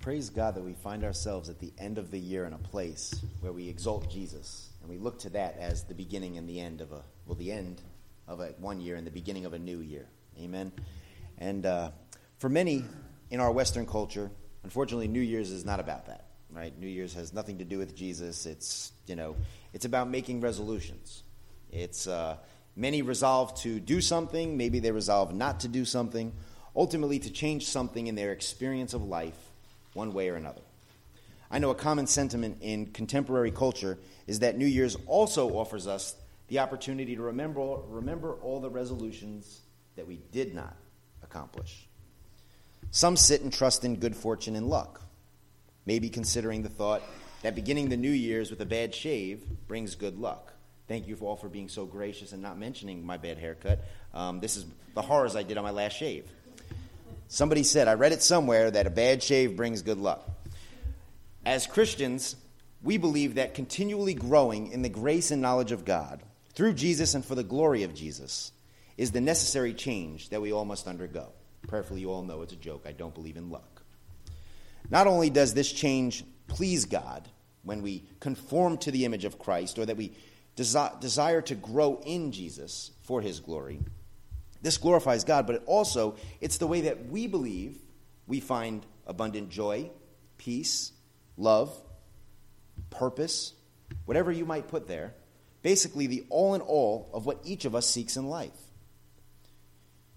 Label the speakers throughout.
Speaker 1: praise God that we find ourselves at the end of the year in a place where we exalt Jesus. And we look to that as the beginning and the end of a, well, the end of a, one year and the beginning of a new year. Amen. And uh, for many in our Western culture, unfortunately, New Year's is not about that, right? New Year's has nothing to do with Jesus. It's, you know, it's about making resolutions. It's, uh, many resolve to do something, maybe they resolve not to do something, ultimately to change something in their experience of life one way or another. I know a common sentiment in contemporary culture is that New Year's also offers us the opportunity to remember, remember all the resolutions that we did not accomplish. Some sit and trust in good fortune and luck, maybe considering the thought that beginning the New Year's with a bad shave brings good luck. Thank you for all for being so gracious and not mentioning my bad haircut. Um, this is the horrors I did on my last shave. Somebody said, I read it somewhere, that a bad shave brings good luck. As Christians, we believe that continually growing in the grace and knowledge of God through Jesus and for the glory of Jesus is the necessary change that we all must undergo. Prayerfully, you all know it's a joke. I don't believe in luck. Not only does this change please God when we conform to the image of Christ or that we desi- desire to grow in Jesus for his glory, this glorifies God, but it also it's the way that we believe we find abundant joy, peace, love, purpose, whatever you might put there. Basically, the all in all of what each of us seeks in life.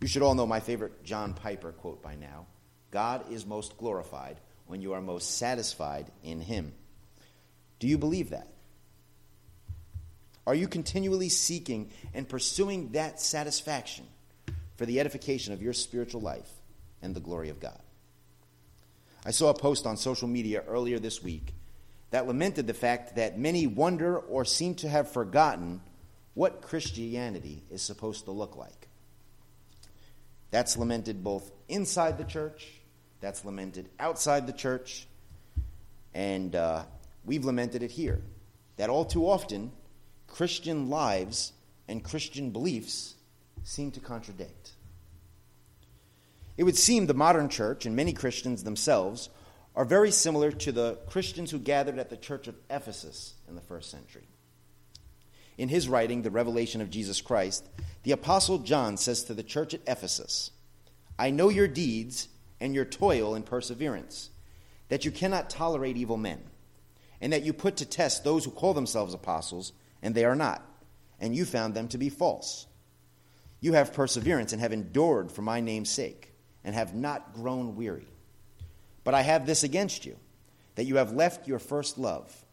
Speaker 1: You should all know my favorite John Piper quote by now God is most glorified when you are most satisfied in Him. Do you believe that? Are you continually seeking and pursuing that satisfaction? For the edification of your spiritual life and the glory of God. I saw a post on social media earlier this week that lamented the fact that many wonder or seem to have forgotten what Christianity is supposed to look like. That's lamented both inside the church, that's lamented outside the church, and uh, we've lamented it here. That all too often, Christian lives and Christian beliefs seem to contradict. It would seem the modern church and many Christians themselves are very similar to the Christians who gathered at the church of Ephesus in the first century. In his writing, The Revelation of Jesus Christ, the Apostle John says to the church at Ephesus, I know your deeds and your toil and perseverance, that you cannot tolerate evil men, and that you put to test those who call themselves apostles, and they are not, and you found them to be false. You have perseverance and have endured for my name's sake, and have not grown weary. But I have this against you, that you have left your first love.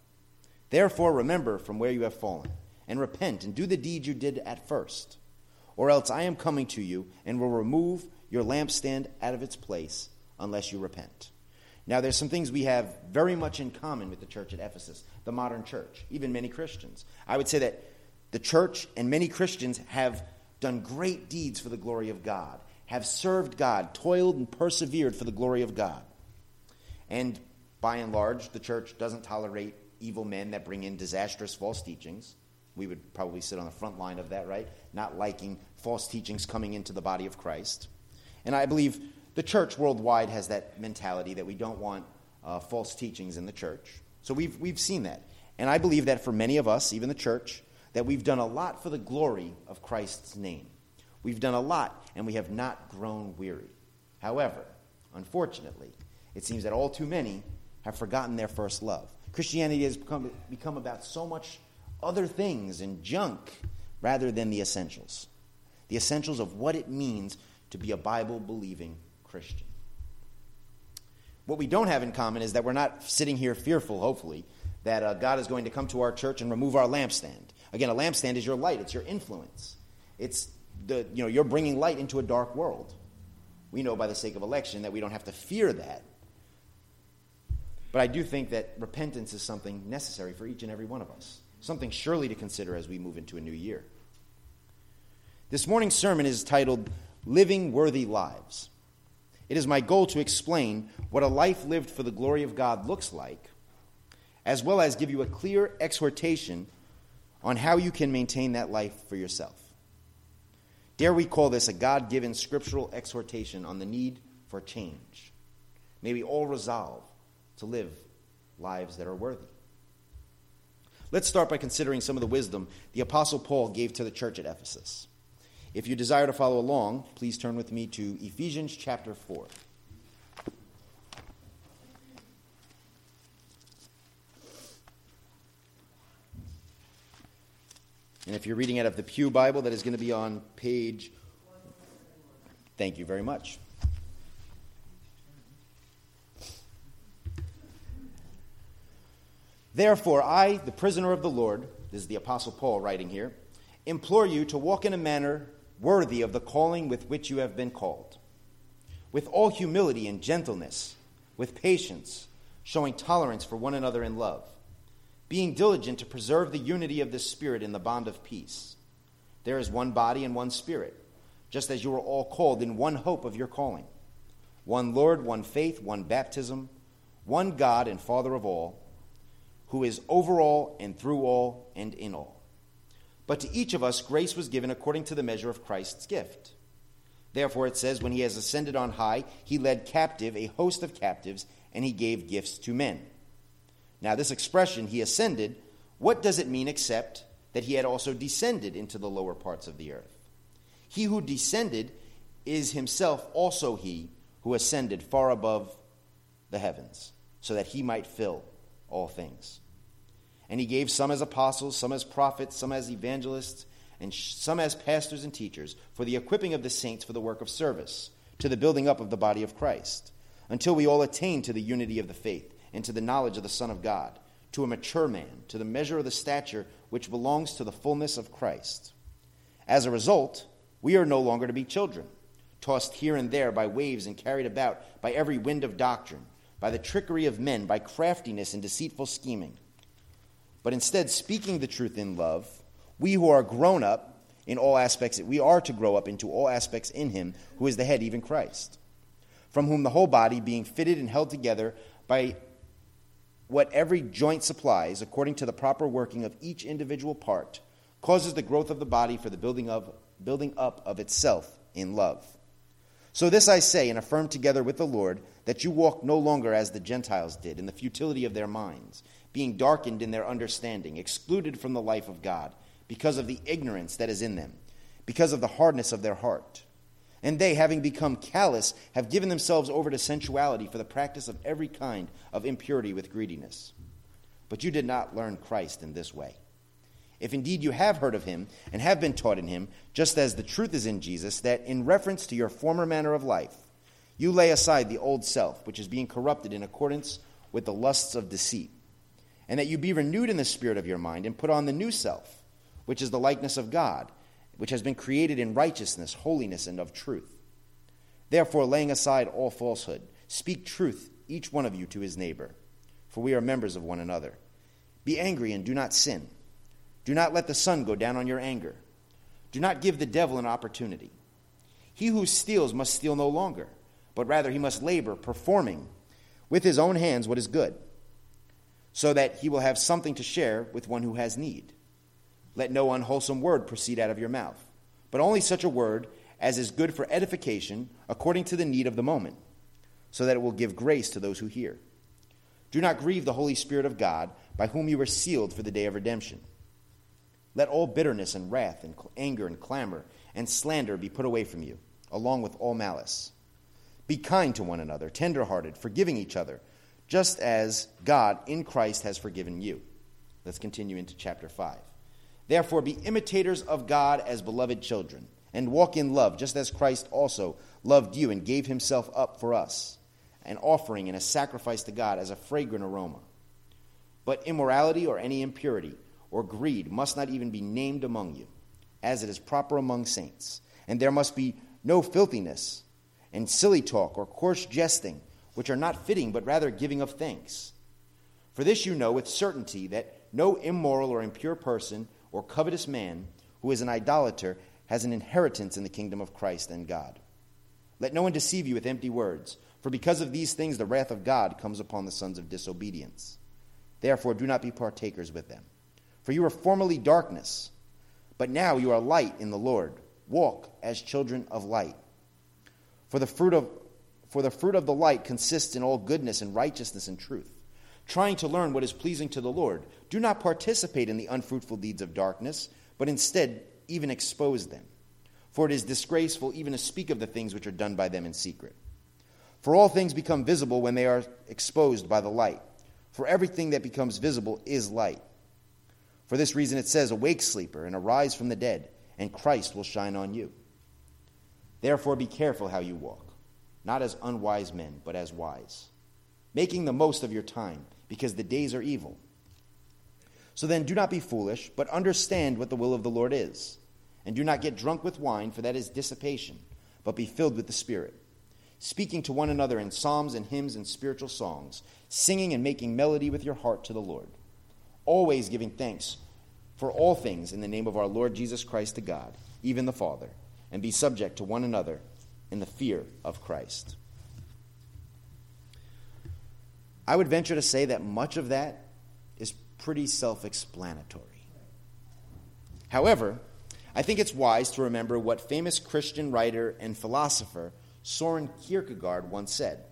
Speaker 1: Therefore, remember from where you have fallen, and repent, and do the deed you did at first. Or else I am coming to you, and will remove your lampstand out of its place, unless you repent. Now, there's some things we have very much in common with the church at Ephesus, the modern church, even many Christians. I would say that the church and many Christians have done great deeds for the glory of God, have served God, toiled and persevered for the glory of God. And by and large, the church doesn't tolerate evil men that bring in disastrous false teachings. We would probably sit on the front line of that, right? Not liking false teachings coming into the body of Christ. And I believe the church worldwide has that mentality that we don't want uh, false teachings in the church. So we've, we've seen that. And I believe that for many of us, even the church, that we've done a lot for the glory of Christ's name. We've done a lot, and we have not grown weary. However, unfortunately, it seems that all too many have forgotten their first love. Christianity has become, become about so much other things and junk rather than the essentials. The essentials of what it means to be a Bible believing Christian. What we don't have in common is that we're not sitting here fearful, hopefully, that uh, God is going to come to our church and remove our lampstand. Again, a lampstand is your light, it's your influence. It's the, you know, you're bringing light into a dark world. We know by the sake of election that we don't have to fear that. But I do think that repentance is something necessary for each and every one of us, something surely to consider as we move into a new year. This morning's sermon is titled Living Worthy Lives. It is my goal to explain what a life lived for the glory of God looks like, as well as give you a clear exhortation on how you can maintain that life for yourself. Dare we call this a God given scriptural exhortation on the need for change? May we all resolve to live lives that are worthy. Let's start by considering some of the wisdom the Apostle Paul gave to the church at Ephesus. If you desire to follow along, please turn with me to Ephesians chapter 4. And if you're reading out of the Pew Bible, that is going to be on page. Thank you very much. Therefore, I, the prisoner of the Lord, this is the Apostle Paul writing here, implore you to walk in a manner worthy of the calling with which you have been called, with all humility and gentleness, with patience, showing tolerance for one another in love, being diligent to preserve the unity of the Spirit in the bond of peace. There is one body and one Spirit, just as you are all called in one hope of your calling one Lord, one faith, one baptism, one God and Father of all who is over all and through all and in all. But to each of us grace was given according to the measure of Christ's gift. Therefore it says, When he has ascended on high, he led captive a host of captives, and he gave gifts to men. Now, this expression, he ascended, what does it mean except that he had also descended into the lower parts of the earth? He who descended is himself also he who ascended far above the heavens, so that he might fill all things. And he gave some as apostles, some as prophets, some as evangelists, and some as pastors and teachers for the equipping of the saints for the work of service, to the building up of the body of Christ, until we all attain to the unity of the faith and to the knowledge of the Son of God, to a mature man, to the measure of the stature which belongs to the fullness of Christ. As a result, we are no longer to be children, tossed here and there by waves and carried about by every wind of doctrine by the trickery of men, by craftiness and deceitful scheming. But instead, speaking the truth in love, we who are grown up in all aspects, we are to grow up into all aspects in Him who is the head, even Christ, from whom the whole body, being fitted and held together by what every joint supplies, according to the proper working of each individual part, causes the growth of the body for the building, of, building up of itself in love. So this I say and affirm together with the Lord that you walk no longer as the Gentiles did in the futility of their minds, being darkened in their understanding, excluded from the life of God because of the ignorance that is in them, because of the hardness of their heart. And they, having become callous, have given themselves over to sensuality for the practice of every kind of impurity with greediness. But you did not learn Christ in this way. If indeed you have heard of him and have been taught in him, just as the truth is in Jesus, that in reference to your former manner of life, you lay aside the old self, which is being corrupted in accordance with the lusts of deceit, and that you be renewed in the spirit of your mind and put on the new self, which is the likeness of God, which has been created in righteousness, holiness, and of truth. Therefore, laying aside all falsehood, speak truth, each one of you, to his neighbor, for we are members of one another. Be angry and do not sin. Do not let the sun go down on your anger. Do not give the devil an opportunity. He who steals must steal no longer, but rather he must labor, performing with his own hands what is good, so that he will have something to share with one who has need. Let no unwholesome word proceed out of your mouth, but only such a word as is good for edification according to the need of the moment, so that it will give grace to those who hear. Do not grieve the Holy Spirit of God, by whom you were sealed for the day of redemption. Let all bitterness and wrath and anger and clamor and slander be put away from you, along with all malice. Be kind to one another, tenderhearted, forgiving each other, just as God in Christ has forgiven you. Let's continue into chapter 5. Therefore, be imitators of God as beloved children, and walk in love, just as Christ also loved you and gave himself up for us, an offering and a sacrifice to God as a fragrant aroma. But immorality or any impurity, or greed must not even be named among you, as it is proper among saints. And there must be no filthiness, and silly talk, or coarse jesting, which are not fitting, but rather giving of thanks. For this you know with certainty that no immoral or impure person or covetous man who is an idolater has an inheritance in the kingdom of Christ and God. Let no one deceive you with empty words, for because of these things the wrath of God comes upon the sons of disobedience. Therefore, do not be partakers with them. For you were formerly darkness, but now you are light in the Lord. Walk as children of light. For the fruit of for the fruit of the light consists in all goodness and righteousness and truth, trying to learn what is pleasing to the Lord. Do not participate in the unfruitful deeds of darkness, but instead even expose them. For it is disgraceful even to speak of the things which are done by them in secret. For all things become visible when they are exposed by the light. For everything that becomes visible is light. For this reason it says, Awake, sleeper, and arise from the dead, and Christ will shine on you. Therefore be careful how you walk, not as unwise men, but as wise, making the most of your time, because the days are evil. So then do not be foolish, but understand what the will of the Lord is. And do not get drunk with wine, for that is dissipation, but be filled with the Spirit speaking to one another in psalms and hymns and spiritual songs, singing and making melody with your heart to the Lord, always giving thanks for all things in the name of our Lord Jesus Christ to God, even the Father, and be subject to one another in the fear of Christ. I would venture to say that much of that is pretty self explanatory. However, I think it's wise to remember what famous Christian writer and philosopher Soren Kierkegaard once said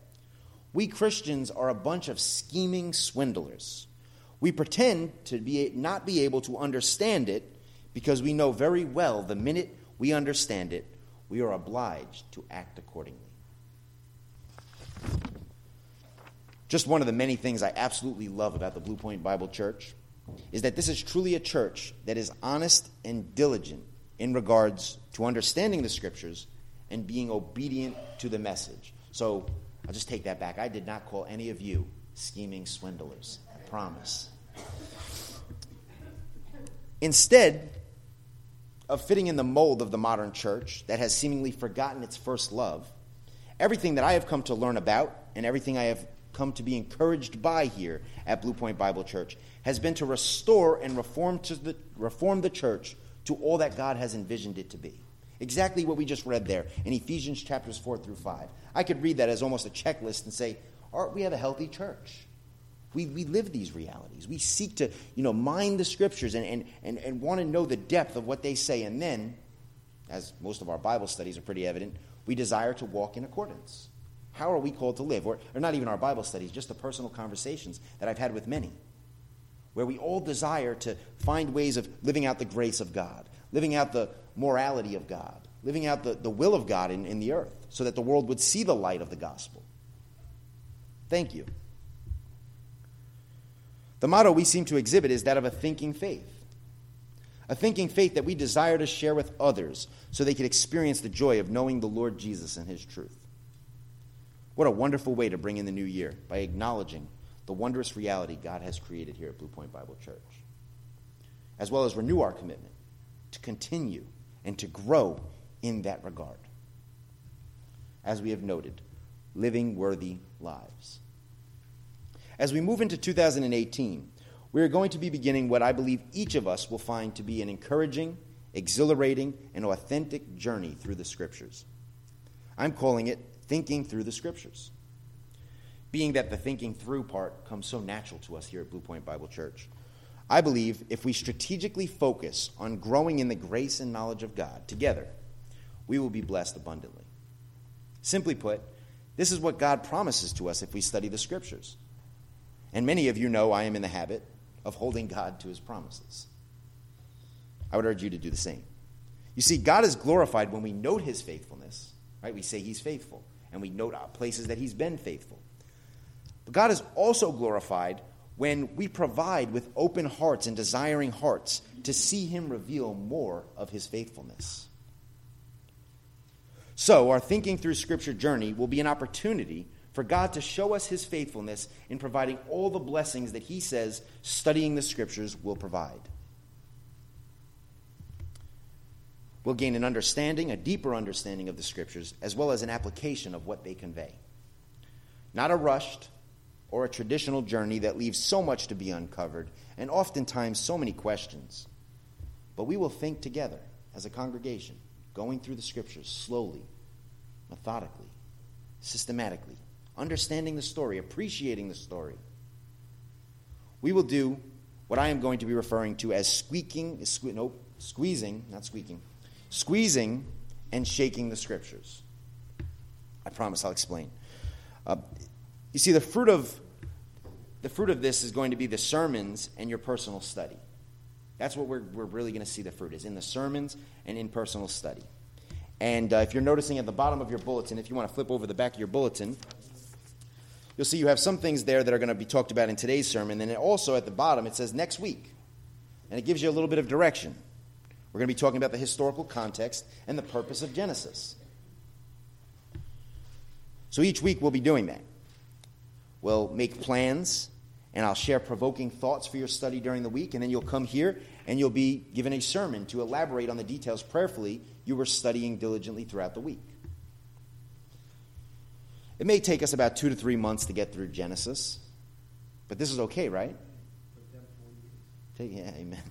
Speaker 1: We Christians are a bunch of scheming swindlers. We pretend to be, not be able to understand it because we know very well the minute we understand it, we are obliged to act accordingly. Just one of the many things I absolutely love about the Blue Point Bible Church is that this is truly a church that is honest and diligent in regards to understanding the scriptures and being obedient to the message. So I'll just take that back. I did not call any of you scheming swindlers. I promise. Instead of fitting in the mold of the modern church that has seemingly forgotten its first love, everything that I have come to learn about and everything I have come to be encouraged by here at Blue Point Bible Church has been to restore and reform, to the, reform the church to all that God has envisioned it to be. Exactly what we just read there in Ephesians chapters 4 through 5. I could read that as almost a checklist and say, Art, we have a healthy church. We, we live these realities. We seek to, you know, mind the scriptures and, and, and, and want to know the depth of what they say. And then, as most of our Bible studies are pretty evident, we desire to walk in accordance. How are we called to live? Or, or not even our Bible studies, just the personal conversations that I've had with many, where we all desire to find ways of living out the grace of God, living out the morality of God, living out the, the will of God in, in the earth, so that the world would see the light of the gospel. Thank you. The motto we seem to exhibit is that of a thinking faith. A thinking faith that we desire to share with others so they can experience the joy of knowing the Lord Jesus and his truth. What a wonderful way to bring in the new year by acknowledging the wondrous reality God has created here at Blue Point Bible Church, as well as renew our commitment to continue and to grow in that regard. As we have noted, living worthy lives. As we move into 2018, we are going to be beginning what I believe each of us will find to be an encouraging, exhilarating, and authentic journey through the Scriptures. I'm calling it Thinking Through the Scriptures. Being that the thinking through part comes so natural to us here at Blue Point Bible Church, I believe if we strategically focus on growing in the grace and knowledge of God together, we will be blessed abundantly. Simply put, this is what God promises to us if we study the Scriptures. And many of you know I am in the habit of holding God to his promises. I would urge you to do the same. You see, God is glorified when we note his faithfulness, right? We say he's faithful, and we note places that he's been faithful. But God is also glorified when we provide with open hearts and desiring hearts to see Him reveal more of His faithfulness. So, our thinking through Scripture journey will be an opportunity for God to show us His faithfulness in providing all the blessings that He says studying the Scriptures will provide. We'll gain an understanding, a deeper understanding of the Scriptures, as well as an application of what they convey. Not a rushed, or a traditional journey that leaves so much to be uncovered and oftentimes so many questions. But we will think together as a congregation, going through the scriptures slowly, methodically, systematically, understanding the story, appreciating the story. We will do what I am going to be referring to as squeaking, sque- nope, squeezing, not squeaking, squeezing and shaking the scriptures. I promise I'll explain. Uh, you see, the fruit of the fruit of this is going to be the sermons and your personal study. That's what we're, we're really going to see the fruit is in the sermons and in personal study. And uh, if you're noticing at the bottom of your bulletin, if you want to flip over the back of your bulletin, you'll see you have some things there that are going to be talked about in today's sermon. And then also at the bottom, it says next week. And it gives you a little bit of direction. We're going to be talking about the historical context and the purpose of Genesis. So each week we'll be doing that. We'll make plans, and I'll share provoking thoughts for your study during the week, and then you'll come here and you'll be given a sermon to elaborate on the details prayerfully you were studying diligently throughout the week. It may take us about two to three months to get through Genesis, but this is okay, right? Take, Yeah, amen.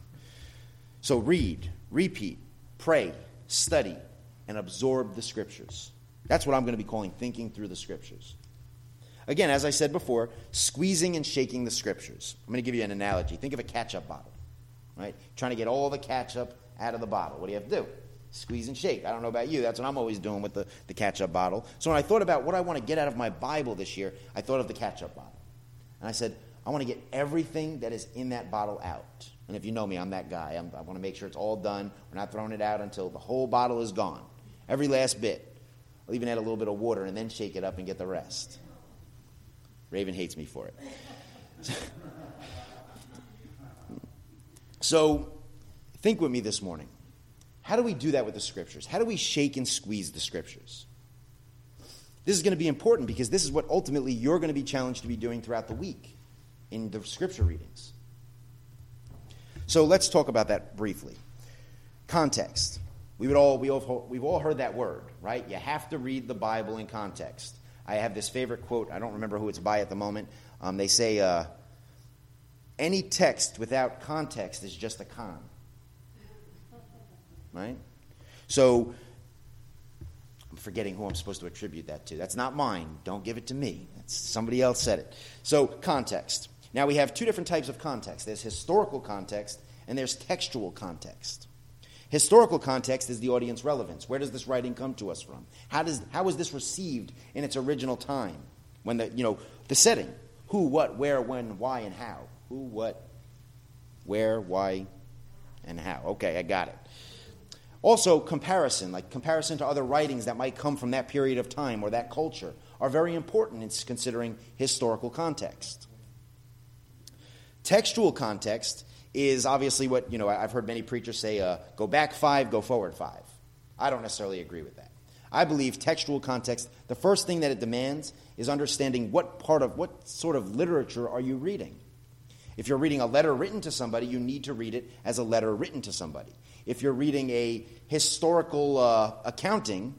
Speaker 1: So read, repeat, pray, study, and absorb the scriptures. That's what I'm going to be calling thinking through the scriptures. Again, as I said before, squeezing and shaking the scriptures. I'm going to give you an analogy. Think of a ketchup bottle, right? Trying to get all the ketchup out of the bottle. What do you have to do? Squeeze and shake. I don't know about you. That's what I'm always doing with the, the ketchup bottle. So when I thought about what I want to get out of my Bible this year, I thought of the ketchup bottle. And I said, I want to get everything that is in that bottle out. And if you know me, I'm that guy. I'm, i want to make sure it's all done. We're not throwing it out until the whole bottle is gone. Every last bit. I'll even add a little bit of water and then shake it up and get the rest. Raven hates me for it. so, think with me this morning. How do we do that with the scriptures? How do we shake and squeeze the scriptures? This is going to be important because this is what ultimately you're going to be challenged to be doing throughout the week in the scripture readings. So let's talk about that briefly. Context. We would all, we all, we've all heard that word, right? You have to read the Bible in context. I have this favorite quote. I don't remember who it's by at the moment. Um, they say, uh, any text without context is just a con. Right? So, I'm forgetting who I'm supposed to attribute that to. That's not mine. Don't give it to me. That's, somebody else said it. So, context. Now, we have two different types of context there's historical context and there's textual context. Historical context is the audience relevance. Where does this writing come to us from? How, does, how was this received in its original time? When the, you know, the setting. Who, what, where, when, why, and how. Who, what, where, why, and how. Okay, I got it. Also, comparison, like comparison to other writings that might come from that period of time or that culture, are very important in considering historical context. Textual context is obviously what, you know, I've heard many preachers say uh, go back five, go forward five. I don't necessarily agree with that. I believe textual context, the first thing that it demands is understanding what part of, what sort of literature are you reading. If you're reading a letter written to somebody, you need to read it as a letter written to somebody. If you're reading a historical uh, accounting,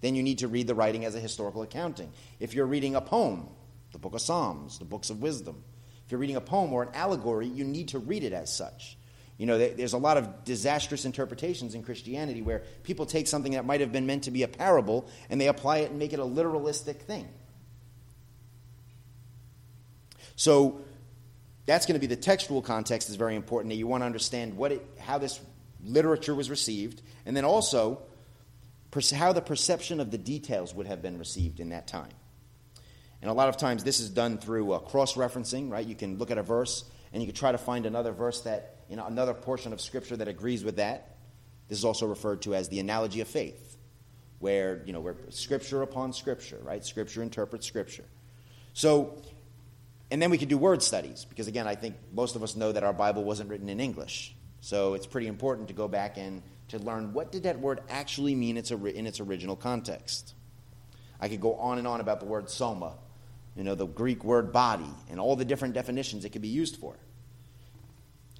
Speaker 1: then you need to read the writing as a historical accounting. If you're reading a poem, the book of Psalms, the books of wisdom, you're reading a poem or an allegory, you need to read it as such. You know, there's a lot of disastrous interpretations in Christianity where people take something that might have been meant to be a parable and they apply it and make it a literalistic thing. So that's going to be the textual context is very important. That you want to understand what it, how this literature was received, and then also how the perception of the details would have been received in that time. And a lot of times this is done through uh, cross referencing, right? You can look at a verse and you can try to find another verse that, you know, another portion of Scripture that agrees with that. This is also referred to as the analogy of faith, where, you know, where Scripture upon Scripture, right? Scripture interprets Scripture. So, and then we can do word studies, because again, I think most of us know that our Bible wasn't written in English. So it's pretty important to go back and to learn what did that word actually mean in its original context. I could go on and on about the word soma, you know, the Greek word body, and all the different definitions it could be used for.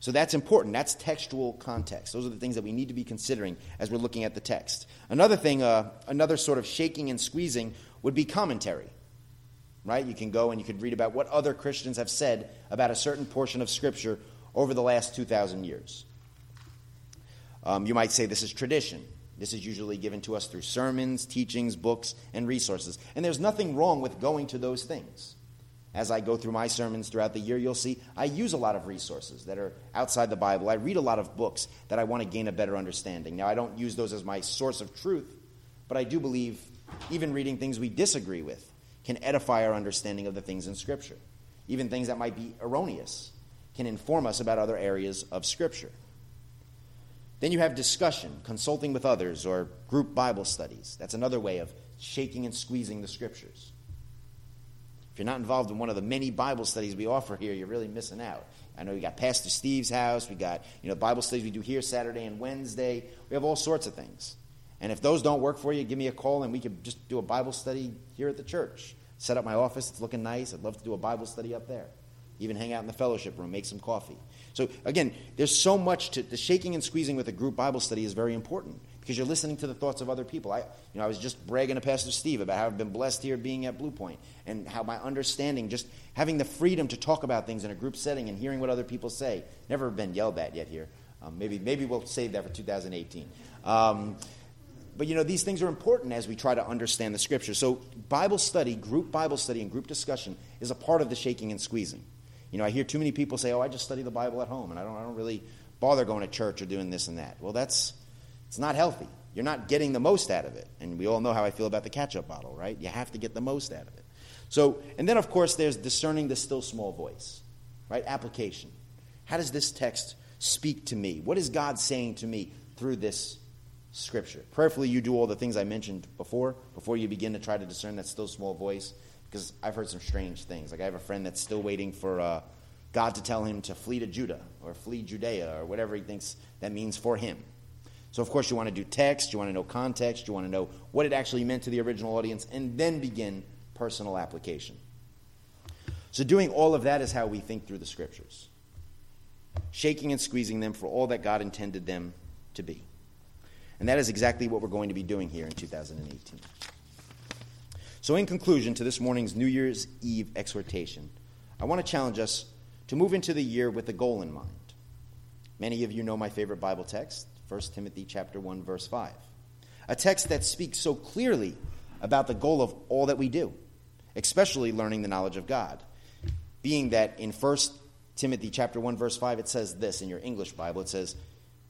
Speaker 1: So that's important. That's textual context. Those are the things that we need to be considering as we're looking at the text. Another thing, uh, another sort of shaking and squeezing would be commentary. Right? You can go and you could read about what other Christians have said about a certain portion of Scripture over the last 2,000 years. Um, you might say this is tradition. This is usually given to us through sermons, teachings, books, and resources. And there's nothing wrong with going to those things. As I go through my sermons throughout the year, you'll see I use a lot of resources that are outside the Bible. I read a lot of books that I want to gain a better understanding. Now, I don't use those as my source of truth, but I do believe even reading things we disagree with can edify our understanding of the things in Scripture. Even things that might be erroneous can inform us about other areas of Scripture. Then you have discussion, consulting with others, or group Bible studies. That's another way of shaking and squeezing the Scriptures. If you're not involved in one of the many Bible studies we offer here, you're really missing out. I know we got Pastor Steve's house, we got you know Bible studies we do here Saturday and Wednesday. We have all sorts of things. And if those don't work for you, give me a call and we could just do a Bible study here at the church. Set up my office, it's looking nice. I'd love to do a Bible study up there. Even hang out in the fellowship room, make some coffee. So again, there's so much to the shaking and squeezing with a group Bible study is very important because you're listening to the thoughts of other people. I, you know, I was just bragging to Pastor Steve about how I've been blessed here being at Blue Point and how my understanding, just having the freedom to talk about things in a group setting and hearing what other people say. Never been yelled at yet here. Um, maybe, maybe we'll save that for 2018. Um, but you know, these things are important as we try to understand the scripture. So, Bible study, group Bible study, and group discussion is a part of the shaking and squeezing. You know, I hear too many people say, "Oh, I just study the Bible at home, and I don't, I don't really bother going to church or doing this and that." Well, that's it's not healthy. You're not getting the most out of it, and we all know how I feel about the ketchup bottle, right? You have to get the most out of it. So, and then of course, there's discerning the still small voice, right? Application. How does this text speak to me? What is God saying to me through this Scripture. Prayerfully, you do all the things I mentioned before, before you begin to try to discern that still small voice, because I've heard some strange things. Like I have a friend that's still waiting for uh, God to tell him to flee to Judah or flee Judea or whatever he thinks that means for him. So, of course, you want to do text, you want to know context, you want to know what it actually meant to the original audience, and then begin personal application. So, doing all of that is how we think through the scriptures, shaking and squeezing them for all that God intended them to be. And that is exactly what we're going to be doing here in 2018. So, in conclusion to this morning's New Year's Eve exhortation, I want to challenge us to move into the year with a goal in mind. Many of you know my favorite Bible text, 1 Timothy chapter 1 verse 5. A text that speaks so clearly about the goal of all that we do, especially learning the knowledge of God. Being that in 1 Timothy chapter 1 verse 5 it says this in your English Bible it says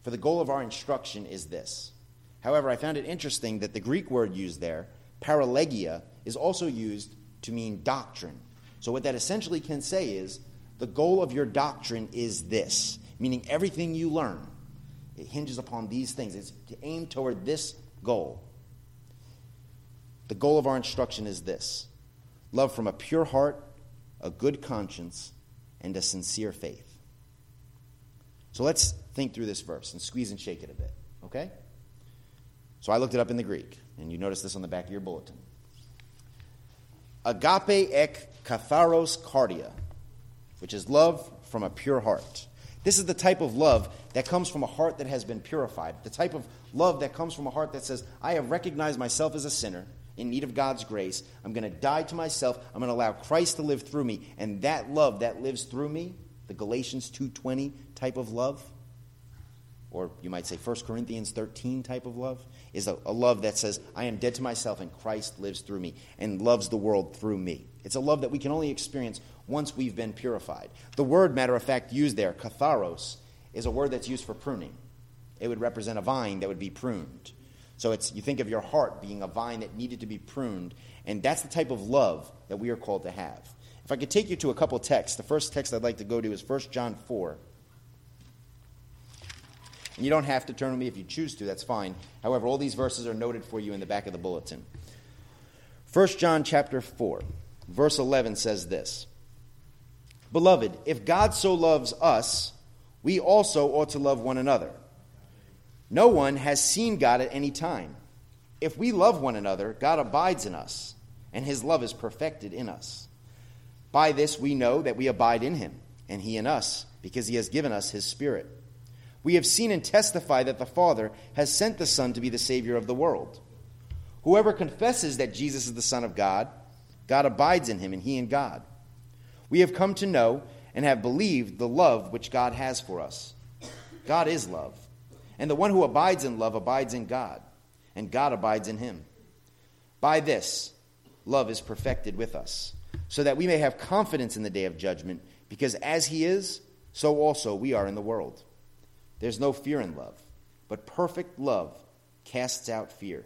Speaker 1: for the goal of our instruction is this However, I found it interesting that the Greek word used there, parangelia, is also used to mean doctrine. So, what that essentially can say is the goal of your doctrine is this, meaning everything you learn, it hinges upon these things. It's to aim toward this goal. The goal of our instruction is this love from a pure heart, a good conscience, and a sincere faith. So let's think through this verse and squeeze and shake it a bit, okay? So I looked it up in the Greek, and you notice this on the back of your bulletin. Agape ek katharos cardia, which is love from a pure heart. This is the type of love that comes from a heart that has been purified. The type of love that comes from a heart that says, I have recognized myself as a sinner in need of God's grace. I'm going to die to myself. I'm going to allow Christ to live through me. And that love that lives through me, the Galatians 2:20 type of love, or you might say 1 Corinthians 13 type of love, is a, a, love that says, I am dead to myself and Christ lives through me and loves the world through me. It's a love that we can only experience once we've been purified. The word, matter of fact, used there, katharos, is a word that's used for pruning. It would represent a vine that would be pruned. So it's you think of your heart being a vine that needed to be pruned, and that's the type of love that we are called to have. If I could take you to a couple texts, the first text I'd like to go to is 1 John 4. You don't have to turn with me if you choose to, that's fine. However, all these verses are noted for you in the back of the bulletin. 1 John chapter 4, verse 11 says this Beloved, if God so loves us, we also ought to love one another. No one has seen God at any time. If we love one another, God abides in us, and his love is perfected in us. By this we know that we abide in him, and he in us, because he has given us his Spirit. We have seen and testify that the Father has sent the Son to be the Savior of the world. Whoever confesses that Jesus is the Son of God, God abides in him, and he in God. We have come to know and have believed the love which God has for us. God is love. And the one who abides in love abides in God, and God abides in him. By this, love is perfected with us, so that we may have confidence in the day of judgment, because as he is, so also we are in the world. There's no fear in love, but perfect love casts out fear,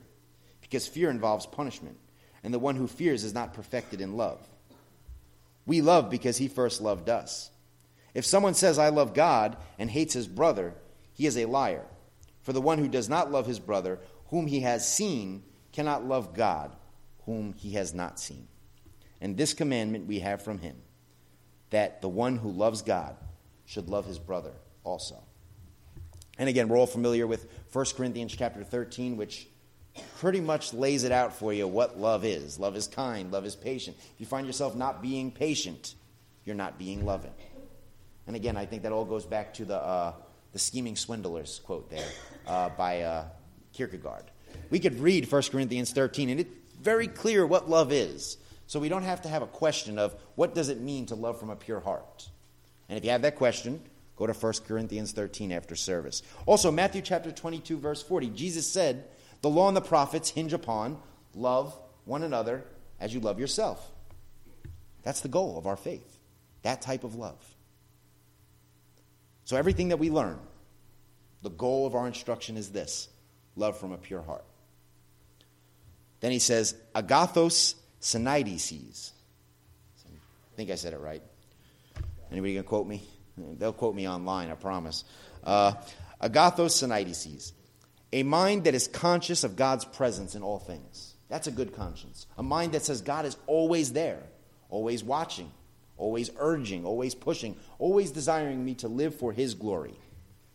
Speaker 1: because fear involves punishment, and the one who fears is not perfected in love. We love because he first loved us. If someone says, I love God, and hates his brother, he is a liar. For the one who does not love his brother, whom he has seen, cannot love God, whom he has not seen. And this commandment we have from him that the one who loves God should love his brother also. And again, we're all familiar with 1 Corinthians chapter 13, which pretty much lays it out for you what love is. Love is kind, love is patient. If you find yourself not being patient, you're not being loving. And again, I think that all goes back to the, uh, the scheming swindlers quote there uh, by uh, Kierkegaard. We could read 1 Corinthians 13, and it's very clear what love is. So we don't have to have a question of what does it mean to love from a pure heart. And if you have that question, go to 1 Corinthians 13 after service. Also, Matthew chapter 22, verse 40, Jesus said, The law and the prophets hinge upon love one another as you love yourself. That's the goal of our faith, that type of love. So, everything that we learn, the goal of our instruction is this love from a pure heart. Then he says, agathos syneidesis. I think I said it right. Anybody going to quote me? They'll quote me online, I promise. Uh, agathos syneidesis. A mind that is conscious of God's presence in all things. That's a good conscience. A mind that says God is always there, always watching, always urging, always pushing, always desiring me to live for his glory.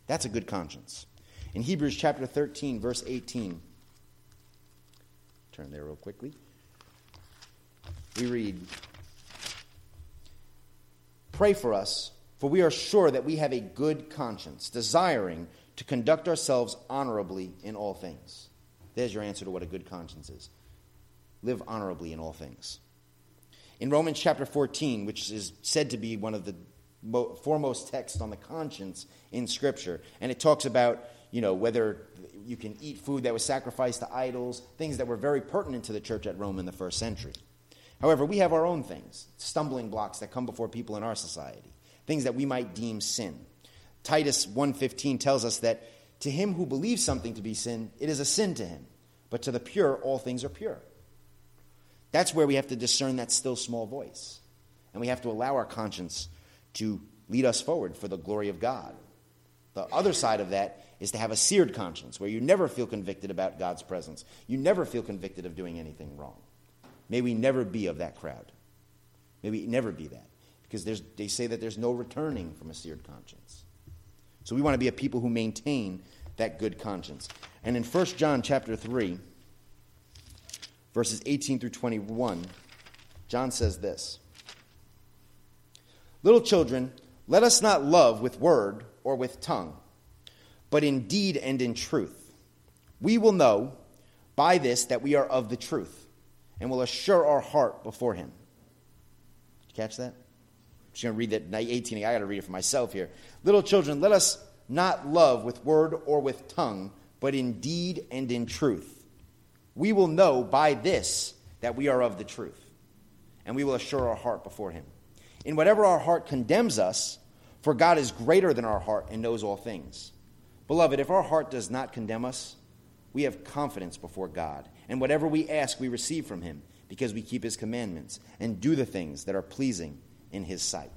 Speaker 1: That's a good conscience. In Hebrews chapter 13, verse 18, turn there real quickly. We read, Pray for us, for we are sure that we have a good conscience, desiring to conduct ourselves honorably in all things. There's your answer to what a good conscience is. Live honorably in all things. In Romans chapter 14, which is said to be one of the foremost texts on the conscience in Scripture, and it talks about you know whether you can eat food that was sacrificed to idols, things that were very pertinent to the church at Rome in the first century. However, we have our own things, stumbling blocks that come before people in our society, things that we might deem sin. Titus 1:15 tells us that to him who believes something to be sin, it is a sin to him, but to the pure all things are pure. That's where we have to discern that still small voice. And we have to allow our conscience to lead us forward for the glory of God. The other side of that is to have a seared conscience where you never feel convicted about God's presence. You never feel convicted of doing anything wrong. May we never be of that crowd. May we never be that. Because they say that there's no returning from a seared conscience. So we want to be a people who maintain that good conscience. And in 1 John chapter 3, verses 18 through 21, John says this Little children, let us not love with word or with tongue, but in deed and in truth. We will know by this that we are of the truth, and will assure our heart before Him. Catch that? Just going to read that 18. I got to read it for myself here. Little children, let us not love with word or with tongue, but in deed and in truth we will know by this that we are of the truth, and we will assure our heart before Him. In whatever our heart condemns us, for God is greater than our heart and knows all things. Beloved, if our heart does not condemn us, we have confidence before God, and whatever we ask, we receive from Him, because we keep His commandments and do the things that are pleasing in His sight.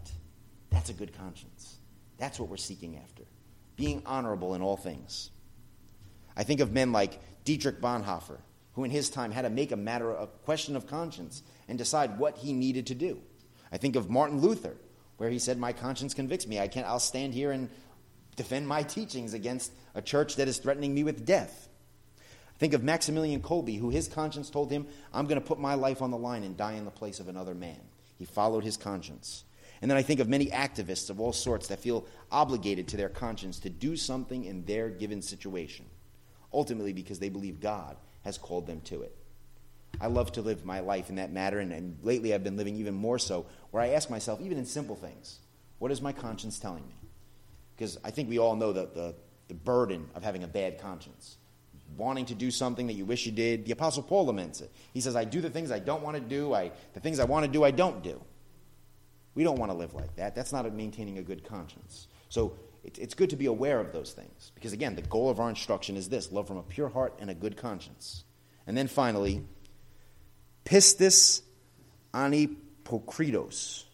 Speaker 1: That's a good conscience. That's what we're seeking after being honorable in all things. I think of men like Dietrich Bonhoeffer who in his time had to make a matter a question of conscience and decide what he needed to do. I think of Martin Luther, where he said, "My conscience convicts me. I can't. I'll stand here and defend my teachings against a church that is threatening me with death." I think of Maximilian Kolbe, who his conscience told him, "I'm going to put my life on the line and die in the place of another man." He followed his conscience. And then I think of many activists of all sorts that feel obligated to their conscience to do something in their given situation, ultimately because they believe God has called them to it. I love to live my life in that matter, and, and lately I've been living even more so, where I ask myself, even in simple things, what is my conscience telling me? Because I think we all know the, the, the burden of having a bad conscience. Wanting to do something that you wish you did. The Apostle Paul laments it. He says, I do the things I don't want to do, I, the things I want to do, I don't do. We don't want to live like that. That's not maintaining a good conscience. So it's good to be aware of those things. Because again, the goal of our instruction is this love from a pure heart and a good conscience. And then finally, pistis anipokritos.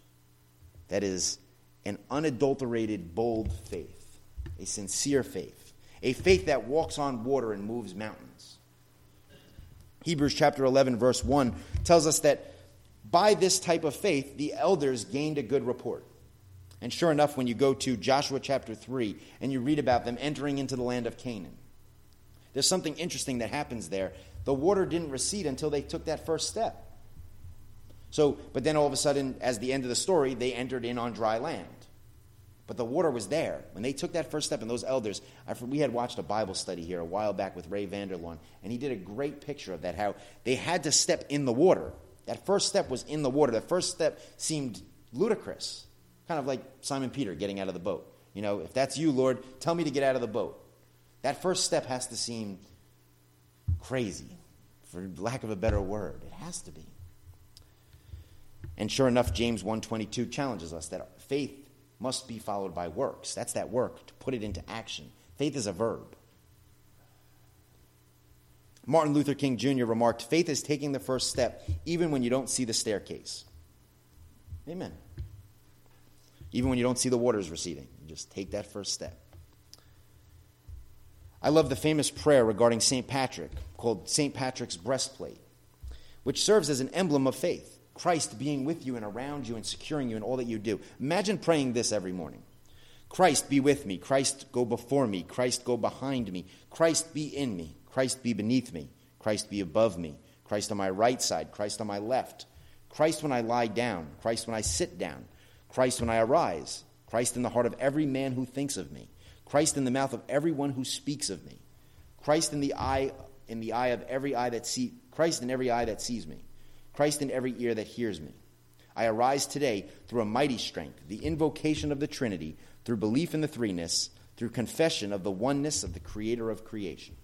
Speaker 1: That is an unadulterated, bold faith, a sincere faith, a faith that walks on water and moves mountains. Hebrews chapter 11, verse 1 tells us that by this type of faith, the elders gained a good report. And sure enough, when you go to Joshua chapter 3 and you read about them entering into the land of Canaan, there's something interesting that happens there. The water didn't recede until they took that first step. So, but then all of a sudden, as the end of the story, they entered in on dry land. But the water was there. When they took that first step, and those elders, I, we had watched a Bible study here a while back with Ray Vander Laan, and he did a great picture of that, how they had to step in the water. That first step was in the water. The first step seemed ludicrous, kind of like Simon Peter getting out of the boat. You know, if that's you, Lord, tell me to get out of the boat. That first step has to seem crazy, for lack of a better word. It has to be. And sure enough, James 1:22 challenges us that faith must be followed by works. That's that work to put it into action. Faith is a verb. Martin Luther King Jr. remarked, "Faith is taking the first step even when you don't see the staircase." Amen. Even when you don't see the waters receding, just take that first step. I love the famous prayer regarding St. Patrick called St. Patrick's breastplate, which serves as an emblem of faith. Christ being with you and around you and securing you in all that you do. Imagine praying this every morning Christ be with me. Christ go before me. Christ go behind me. Christ be in me. Christ be beneath me. Christ be above me. Christ on my right side. Christ on my left. Christ when I lie down. Christ when I sit down. Christ when I arise. Christ in the heart of every man who thinks of me. Christ in the mouth of everyone who speaks of me. Christ in the eye in the eye of every eye that see Christ in every eye that sees me. Christ in every ear that hears me. I arise today through a mighty strength, the invocation of the Trinity, through belief in the threeness, through confession of the oneness of the creator of creation.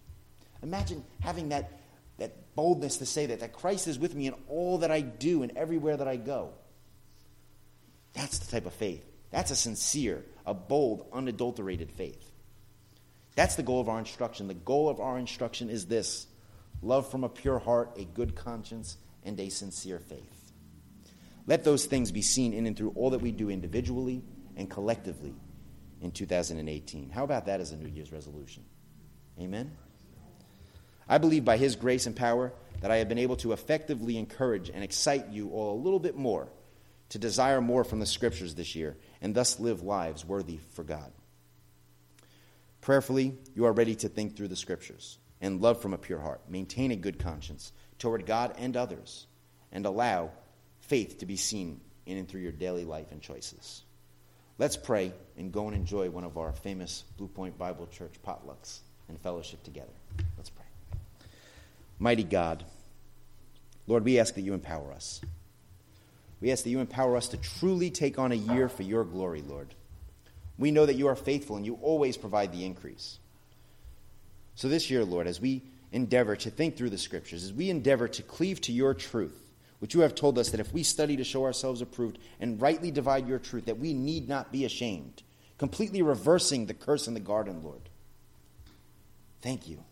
Speaker 1: Imagine having that, that boldness to say that, that Christ is with me in all that I do and everywhere that I go. That's the type of faith. That's a sincere, a bold, unadulterated faith. That's the goal of our instruction. The goal of our instruction is this love from a pure heart, a good conscience, and a sincere faith. Let those things be seen in and through all that we do individually and collectively in 2018. How about that as a New Year's resolution? Amen? I believe by His grace and power that I have been able to effectively encourage and excite you all a little bit more to desire more from the Scriptures this year and thus live lives worthy for God. Prayerfully, you are ready to think through the Scriptures and love from a pure heart. Maintain a good conscience toward God and others, and allow faith to be seen in and through your daily life and choices. Let's pray and go and enjoy one of our famous Blue Point Bible Church potlucks and fellowship together. Let's pray. Mighty God, Lord, we ask that you empower us. We ask that you empower us to truly take on a year for your glory, Lord. We know that you are faithful and you always provide the increase. So this year, Lord, as we endeavor to think through the scriptures, as we endeavor to cleave to your truth, which you have told us that if we study to show ourselves approved and rightly divide your truth, that we need not be ashamed, completely reversing the curse in the garden, Lord. Thank you.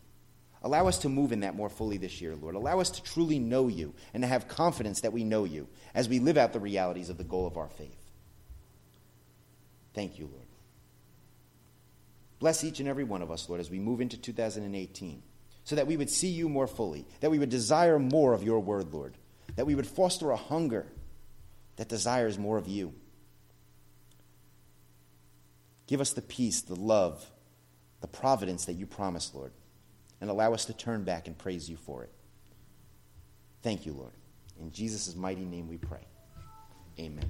Speaker 1: Allow us to move in that more fully this year, Lord. Allow us to truly know you and to have confidence that we know you as we live out the realities of the goal of our faith. Thank you, Lord. Bless each and every one of us, Lord, as we move into 2018 so that we would see you more fully, that we would desire more of your word, Lord, that we would foster a hunger that desires more of you. Give us the peace, the love, the providence that you promised, Lord, and allow us to turn back and praise you for it. Thank you, Lord. In Jesus' mighty name we pray. Amen.